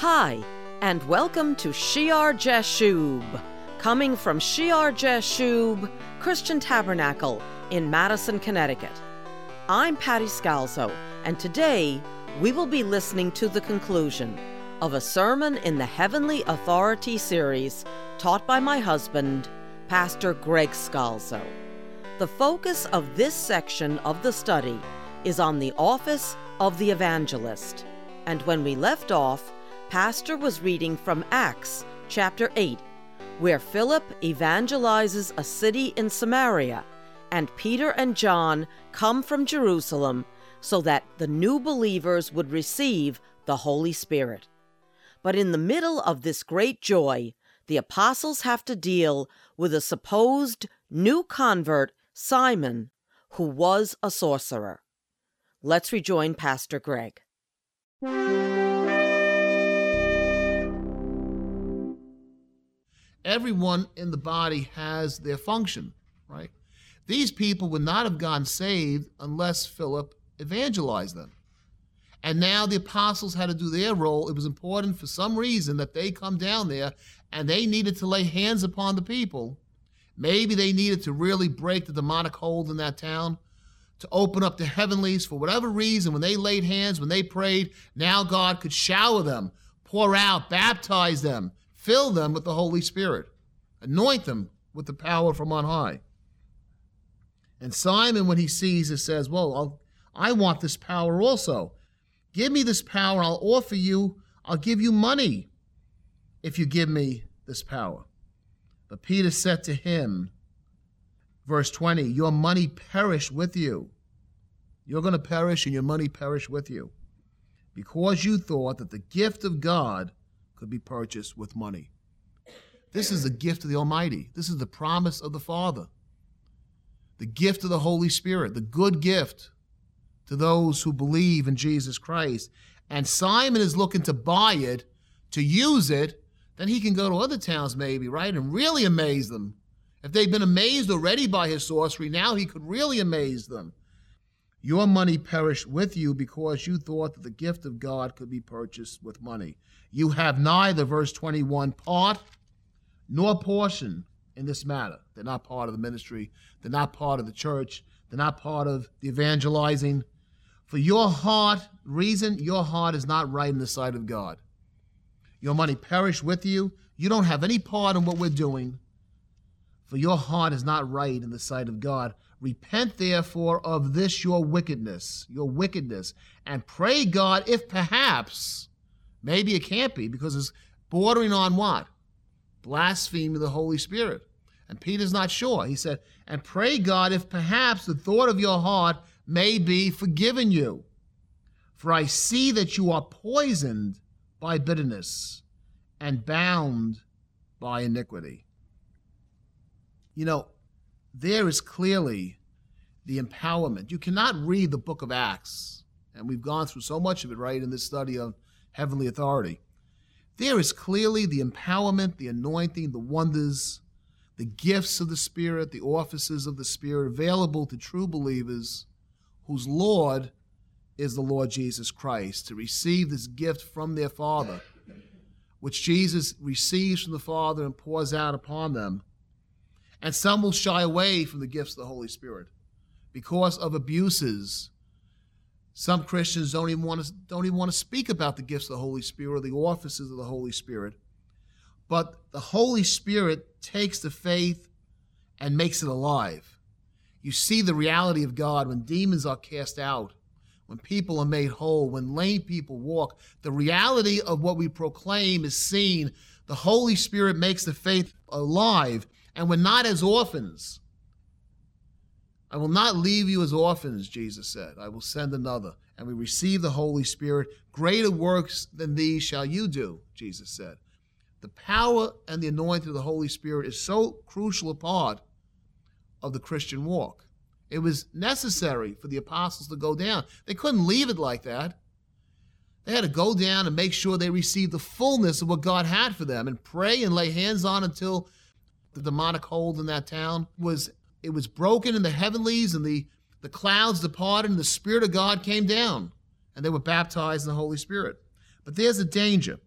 Hi, and welcome to Shear Jashub, coming from Shear Jashub Christian Tabernacle in Madison, Connecticut. I'm Patty Scalzo, and today we will be listening to the conclusion of a sermon in the Heavenly Authority series taught by my husband, Pastor Greg Scalzo. The focus of this section of the study is on the office of the evangelist, and when we left off, Pastor was reading from Acts chapter 8, where Philip evangelizes a city in Samaria, and Peter and John come from Jerusalem so that the new believers would receive the Holy Spirit. But in the middle of this great joy, the apostles have to deal with a supposed new convert, Simon, who was a sorcerer. Let's rejoin Pastor Greg. Everyone in the body has their function, right? These people would not have gone saved unless Philip evangelized them. And now the apostles had to do their role. It was important for some reason that they come down there and they needed to lay hands upon the people. Maybe they needed to really break the demonic hold in that town, to open up the heavenlies for whatever reason. When they laid hands, when they prayed, now God could shower them, pour out, baptize them, fill them with the Holy Spirit, anoint them with the power from on high. And Simon, when he sees it, says, Well, I'll, I want this power also. Give me this power. I'll offer you, I'll give you money if you give me this power. But Peter said to him, verse 20, Your money perish with you. You're going to perish, and your money perish with you, because you thought that the gift of God could be purchased with money. This is the gift of the Almighty. This is the promise of the Father. The gift of the Holy Spirit, the good gift to those who believe in Jesus Christ. And Simon is looking to buy it, to use it, then he can go to other towns maybe, right? And really amaze them. If they've been amazed already by his sorcery, now he could really amaze them. Your money perished with you because you thought that the gift of God could be purchased with money. You have neither, verse 21, part nor portion in this matter. They're not part of the ministry, they're not part of the church, they're not part of the evangelizing. For your heart, reason your heart is not right in the sight of God. Your money perished with you. You don't have any part in what we're doing, for your heart is not right in the sight of God. Repent therefore of this your wickedness, your wickedness, and pray God if perhaps, maybe it can't be, because it's bordering on what? Blasphemy of the Holy Spirit. And Peter's not sure. He said, and pray God if perhaps the thought of your heart may be forgiven you. For I see that you are poisoned by bitterness and bound by iniquity. You know, there is clearly the empowerment. You cannot read the book of Acts, and we've gone through so much of it, right, in this study of heavenly authority. There is clearly the empowerment, the anointing, the wonders, the gifts of the Spirit, the offices of the Spirit available to true believers whose Lord is the Lord Jesus Christ, to receive this gift from their Father, which Jesus receives from the Father and pours out upon them and some will shy away from the gifts of the Holy Spirit because of abuses. Some Christians don't even want to don't even want to speak about the gifts of the Holy Spirit or the offices of the Holy Spirit. But the Holy Spirit takes the faith and makes it alive. You see the reality of God when demons are cast out, when people are made whole, when lame people walk. The reality of what we proclaim is seen. The Holy Spirit makes the faith alive and we're not as orphans. I will not leave you as orphans, Jesus said. I will send another. And we receive the Holy Spirit. Greater works than these shall you do, Jesus said. The power and the anointing of the Holy Spirit is so crucial a part of the Christian walk. It was necessary for the apostles to go down. They couldn't leave it like that. They had to go down and make sure they received the fullness of what God had for them and pray and lay hands on until the demonic hold in that town was it was broken in the heavenlies and the the clouds departed and the spirit of god came down and they were baptized in the holy spirit but there's a danger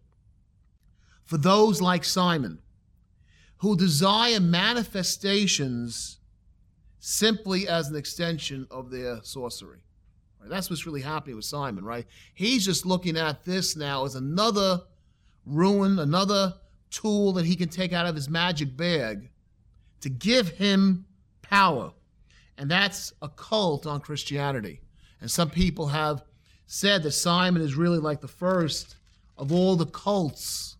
for those like Simon who desire manifestations simply as an extension of their sorcery. Right? That's what's really happening with Simon, right? He's just looking at this now as another ruin, another tool that he can take out of his magic bag to give him power. And that's a cult on Christianity. And some people have said that Simon is really like the first of all the cults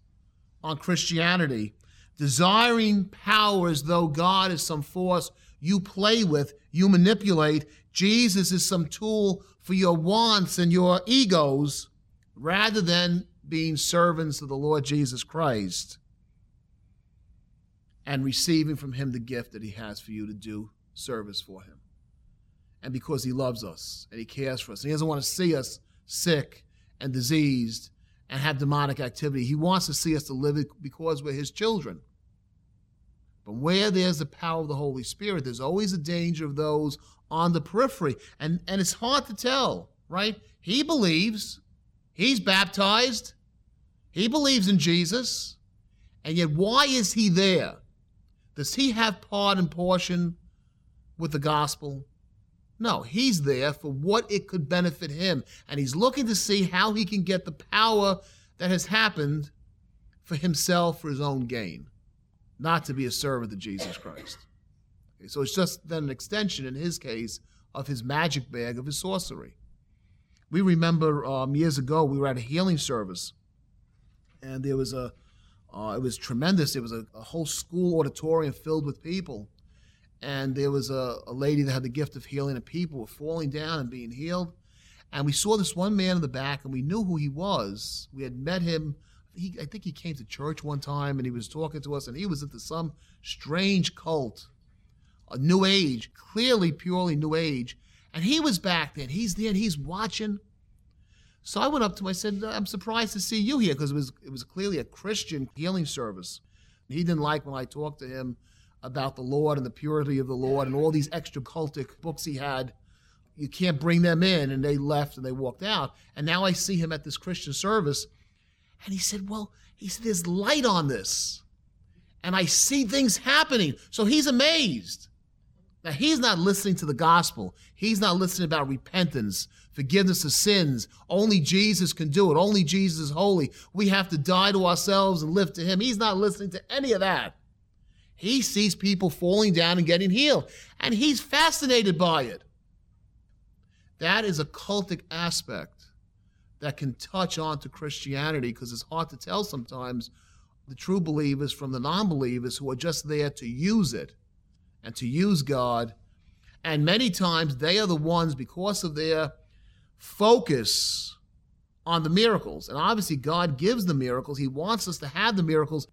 on Christianity, desiring power as though God is some force you play with, you manipulate. Jesus is some tool for your wants and your egos rather than being servants of the Lord Jesus Christ and receiving from Him the gift that He has for you to do service for Him. And because He loves us and He cares for us, and He doesn't want to see us sick and diseased and have demonic activity. He wants to see us to live because we're His children. But where there's the power of the Holy Spirit, there's always a danger of those on the periphery. And, and it's hard to tell, right? He believes, he's baptized, he believes in Jesus, and yet why is he there? Does he have part and portion with the gospel? No, he's there for what it could benefit him. And he's looking to see how he can get the power that has happened for himself for his own gain, not to be a servant of Jesus Christ. Okay, so it's just then an extension, in his case, of his magic bag of his sorcery. We remember um, years ago, we were at a healing service, and there was a, uh, it was tremendous. It was a, a whole school auditorium filled with people and there was a, a lady that had the gift of healing, and people were falling down and being healed. And we saw this one man in the back, and we knew who he was. We had met him. He, I think he came to church one time, and he was talking to us, and he was into some strange cult, a New Age, clearly purely New Age. And he was back then. He's there, and he's watching. So I went up to him. I said, uh, "I'm surprised to see you here because it was it was clearly a Christian healing service." He didn't like when I talked to him about the Lord and the purity of the Lord and all these extra cultic books he had. You can't bring them in. And they left and they walked out. And now I see him at this Christian service. And he said, Well, he said, there's light on this. And I see things happening. So he's amazed. Now, he's not listening to the gospel. He's not listening about repentance, forgiveness of sins. Only Jesus can do it. Only Jesus is holy. We have to die to ourselves and live to him. He's not listening to any of that. He sees people falling down and getting healed, and he's fascinated by it. That is a cultic aspect that can touch onto Christianity because it's hard to tell sometimes the true believers from the non believers who are just there to use it and to use God. And many times they are the ones, because of their focus on the miracles. And obviously, God gives the miracles. He wants us to have the miracles.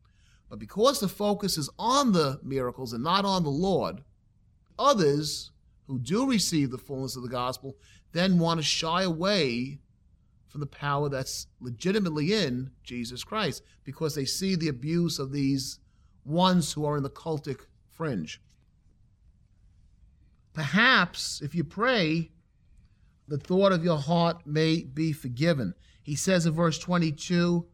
But because the focus is on the miracles and not on the Lord, others who do receive the fullness of the gospel then want to shy away from the power that's legitimately in Jesus Christ because they see the abuse of these ones who are in the cultic fringe. Perhaps if you pray, the thought of your heart may be forgiven. He says in verse 22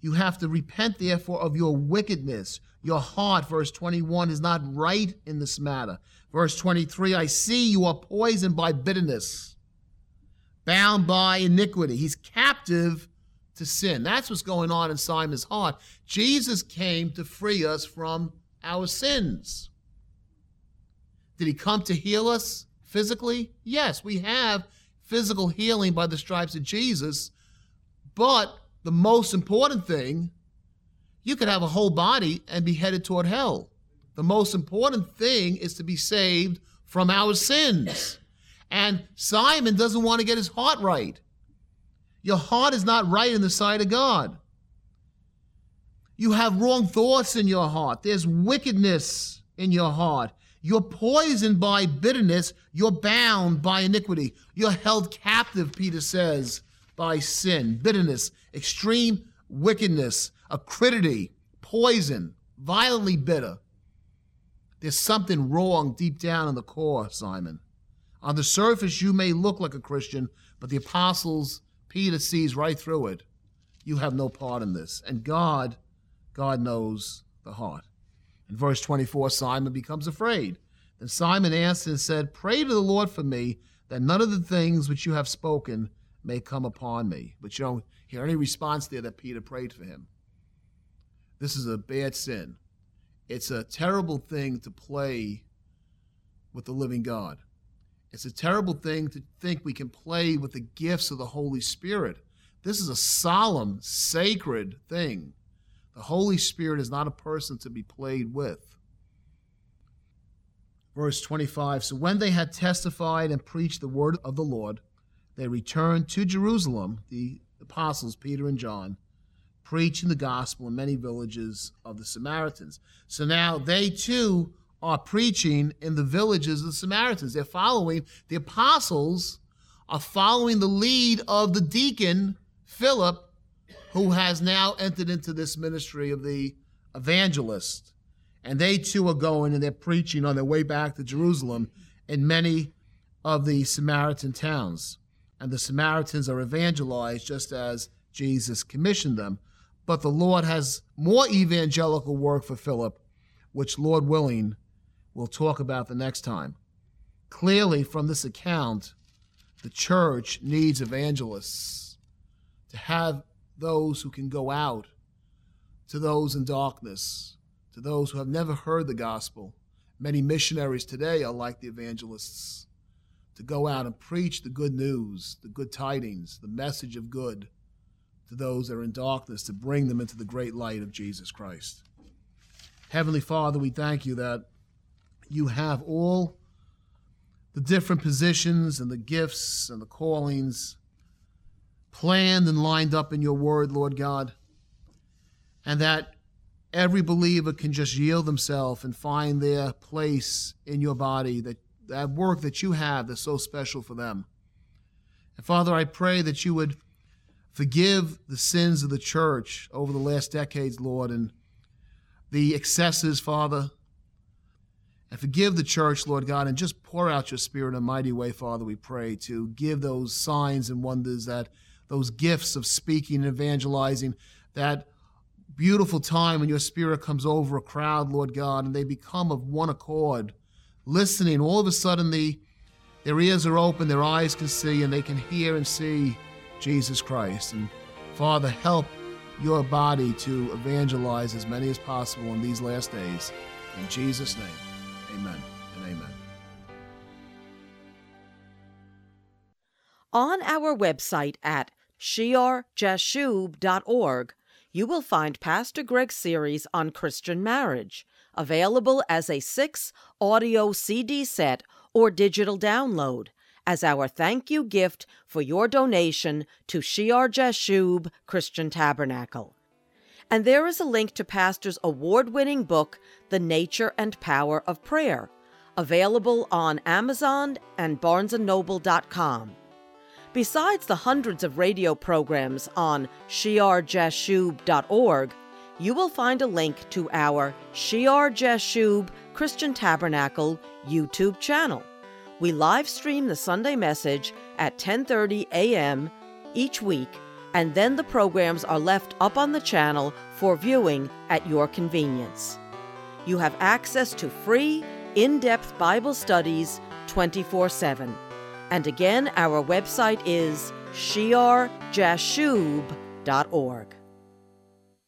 you have to repent, therefore, of your wickedness. Your heart, verse 21, is not right in this matter. Verse 23, I see you are poisoned by bitterness, bound by iniquity. He's captive to sin. That's what's going on in Simon's heart. Jesus came to free us from our sins. Did he come to heal us physically? Yes, we have physical healing by the stripes of Jesus, but the most important thing, you could have a whole body and be headed toward hell. The most important thing is to be saved from our sins. And Simon doesn't want to get his heart right. Your heart is not right in the sight of God. You have wrong thoughts in your heart. There's wickedness in your heart. You're poisoned by bitterness. You're bound by iniquity. You're held captive, Peter says, by sin, bitterness, extreme wickedness, acridity, poison, violently bitter. There's something wrong deep down in the core, Simon. On the surface, you may look like a Christian, but the apostles, Peter sees right through it. You have no part in this. And God God knows the heart. In verse 24, Simon becomes afraid. Then Simon answered and said, Pray to the Lord for me, that none of the things which you have spoken may come upon me. But you don't hear any response there that Peter prayed for him. This is a bad sin. It's a terrible thing to play with the living God. It's a terrible thing to think we can play with the gifts of the Holy Spirit. This is a solemn, sacred thing. The Holy Spirit is not a person to be played with. Verse 25 So when they had testified and preached the word of the Lord, they returned to Jerusalem, the apostles Peter and John, preaching the gospel in many villages of the Samaritans. So now they too are preaching in the villages of the Samaritans. They're following, the apostles are following the lead of the deacon, Philip, who has now entered into this ministry of the evangelist. And they too are going and they're preaching on their way back to Jerusalem in many of the Samaritan towns. And the Samaritans are evangelized just as Jesus commissioned them. But the Lord has more evangelical work for Philip, which, Lord willing, we'll talk about the next time. Clearly, from this account, the church needs evangelists to have those who can go out to those in darkness, to those who have never heard the gospel. Many missionaries today are like the evangelists to go out and preach the good news, the good tidings, the message of good to those that are in darkness to bring them into the great light of Jesus Christ. Heavenly Father, we thank you that you have all the different positions and the gifts and the callings planned and lined up in your word, Lord God, and that every believer can just yield themselves and find their place in your body, that, that work that you have that's so special for them. And Father, I pray that you would forgive the sins of the church over the last decades, Lord, and the excesses, Father. And forgive the church, Lord God, and just pour out your Spirit in a mighty way, Father, we pray, to give those signs and wonders that those gifts of speaking and evangelizing, that beautiful time when your spirit comes over a crowd, Lord God, and they become of one accord, listening. All of a sudden, the, their ears are open, their eyes can see, and they can hear and see Jesus Christ. And Father, help your body to evangelize as many as possible in these last days. In Jesus' name, amen and amen. On our website at shearjashub.org, you will find Pastor Greg's series on Christian marriage, available as a six audio CD set or digital download as our thank you gift for your donation to Shear Jashub Christian Tabernacle. And there is a link to Pastor's award winning book, The Nature and Power of Prayer, available on Amazon and BarnesandNoble.com. Besides the hundreds of radio programs on shearjashub.org, you will find a link to our Shear Jashub Christian Tabernacle YouTube channel. We live stream the Sunday message at 10:30 a.m. each week, and then the programs are left up on the channel for viewing at your convenience. You have access to free, in-depth Bible studies 24/7. And again, our website is shearjashub.org.